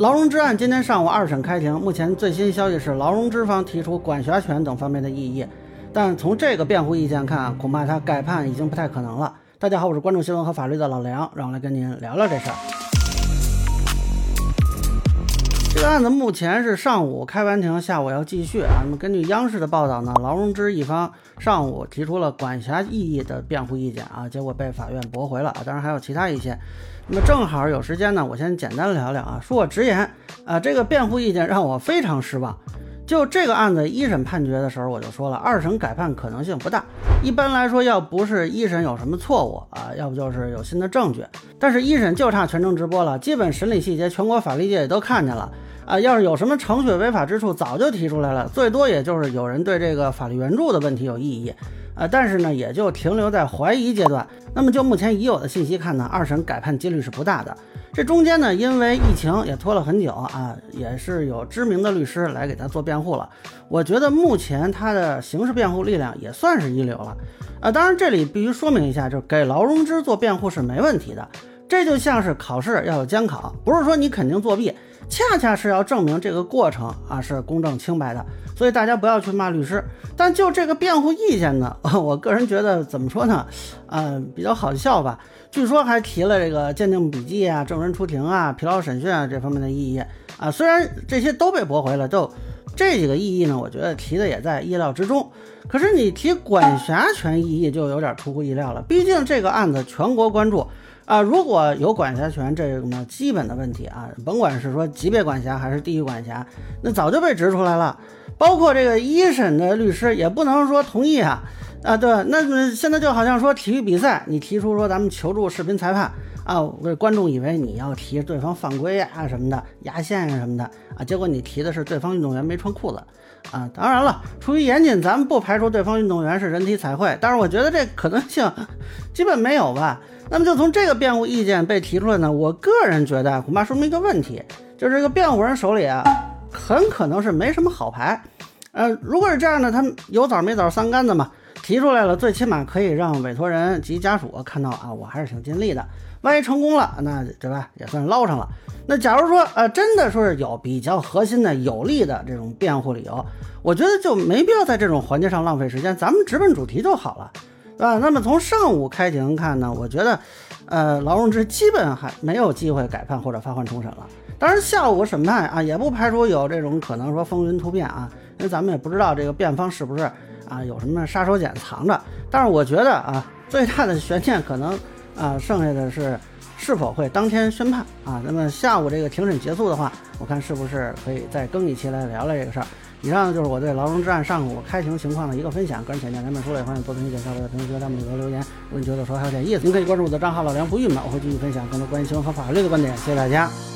劳荣枝案今天上午二审开庭，目前最新消息是劳荣枝方提出管辖权等方面的异议，但从这个辩护意见看，恐怕他改判已经不太可能了。大家好，我是关注新闻和法律的老梁，让我来跟您聊聊这事儿。这个案子目前是上午开完庭，下午要继续啊。那么根据央视的报道呢，劳荣枝一方上午提出了管辖异议的辩护意见啊，结果被法院驳回了啊。当然还有其他一些。那么正好有时间呢，我先简单聊聊啊。恕我直言啊，这个辩护意见让我非常失望。就这个案子一审判决的时候，我就说了，二审改判可能性不大。一般来说，要不是一审有什么错误啊，要不就是有新的证据。但是，一审就差全程直播了，基本审理细节全国法律界也都看见了。啊，要是有什么程序违法之处，早就提出来了，最多也就是有人对这个法律援助的问题有异议，啊，但是呢，也就停留在怀疑阶段。那么就目前已有的信息看呢，二审改判几率是不大的。这中间呢，因为疫情也拖了很久啊，也是有知名的律师来给他做辩护了。我觉得目前他的刑事辩护力量也算是一流了。啊，当然这里必须说明一下，就是给劳荣枝做辩护是没问题的。这就像是考试要有监考，不是说你肯定作弊。恰恰是要证明这个过程啊是公正清白的，所以大家不要去骂律师。但就这个辩护意见呢，我个人觉得怎么说呢？呃，比较好笑吧。据说还提了这个鉴定笔记啊、证人出庭啊、疲劳审讯啊这方面的异议啊。虽然这些都被驳回了，就这几个异议呢，我觉得提的也在意料之中。可是你提管辖权异议就有点出乎意料了，毕竟这个案子全国关注。啊，如果有管辖权这么基本的问题啊，甭管是说级别管辖还是地域管辖，那早就被指出来了。包括这个一审的律师也不能说同意啊啊，对，那现在就好像说体育比赛，你提出说咱们求助视频裁判啊，观众以为你要提对方犯规啊什么的压线啊什么的啊，结果你提的是对方运动员没穿裤子啊。当然了，出于严谨，咱们不排除对方运动员是人体彩绘，但是我觉得这可能性基本没有吧。那么就从这个辩护意见被提出来呢，我个人觉得恐怕说明一个问题，就是这个辩护人手里啊，很可能是没什么好牌。呃，如果是这样的，他有枣没枣三竿子嘛，提出来了，最起码可以让委托人及家属看到啊，我还是挺尽力的。万一成功了，那对吧，也算捞上了。那假如说呃，真的说是有比较核心的有利的这种辩护理由，我觉得就没必要在这种环节上浪费时间，咱们直奔主题就好了。啊，那么从上午开庭看呢，我觉得，呃，劳荣枝基本还没有机会改判或者发还重审了。当然，下午审判啊，也不排除有这种可能，说风云突变啊，因为咱们也不知道这个辩方是不是啊有什么杀手锏藏着。但是我觉得啊，最大的悬念可能啊，剩下的是是否会当天宣判啊。那么下午这个庭审结束的话，我看是不是可以再更一期来聊聊这个事儿。以上就是我对劳荣枝案上午开庭情况的一个分享，个人浅见，咱们说了也欢迎多评论、点赞、评论区、弹幕里头留言。如果你觉得说还有点意思，您可以关注我的账号老梁不郁闷，我会继续分享更多关于新闻和法律的观点。谢谢大家。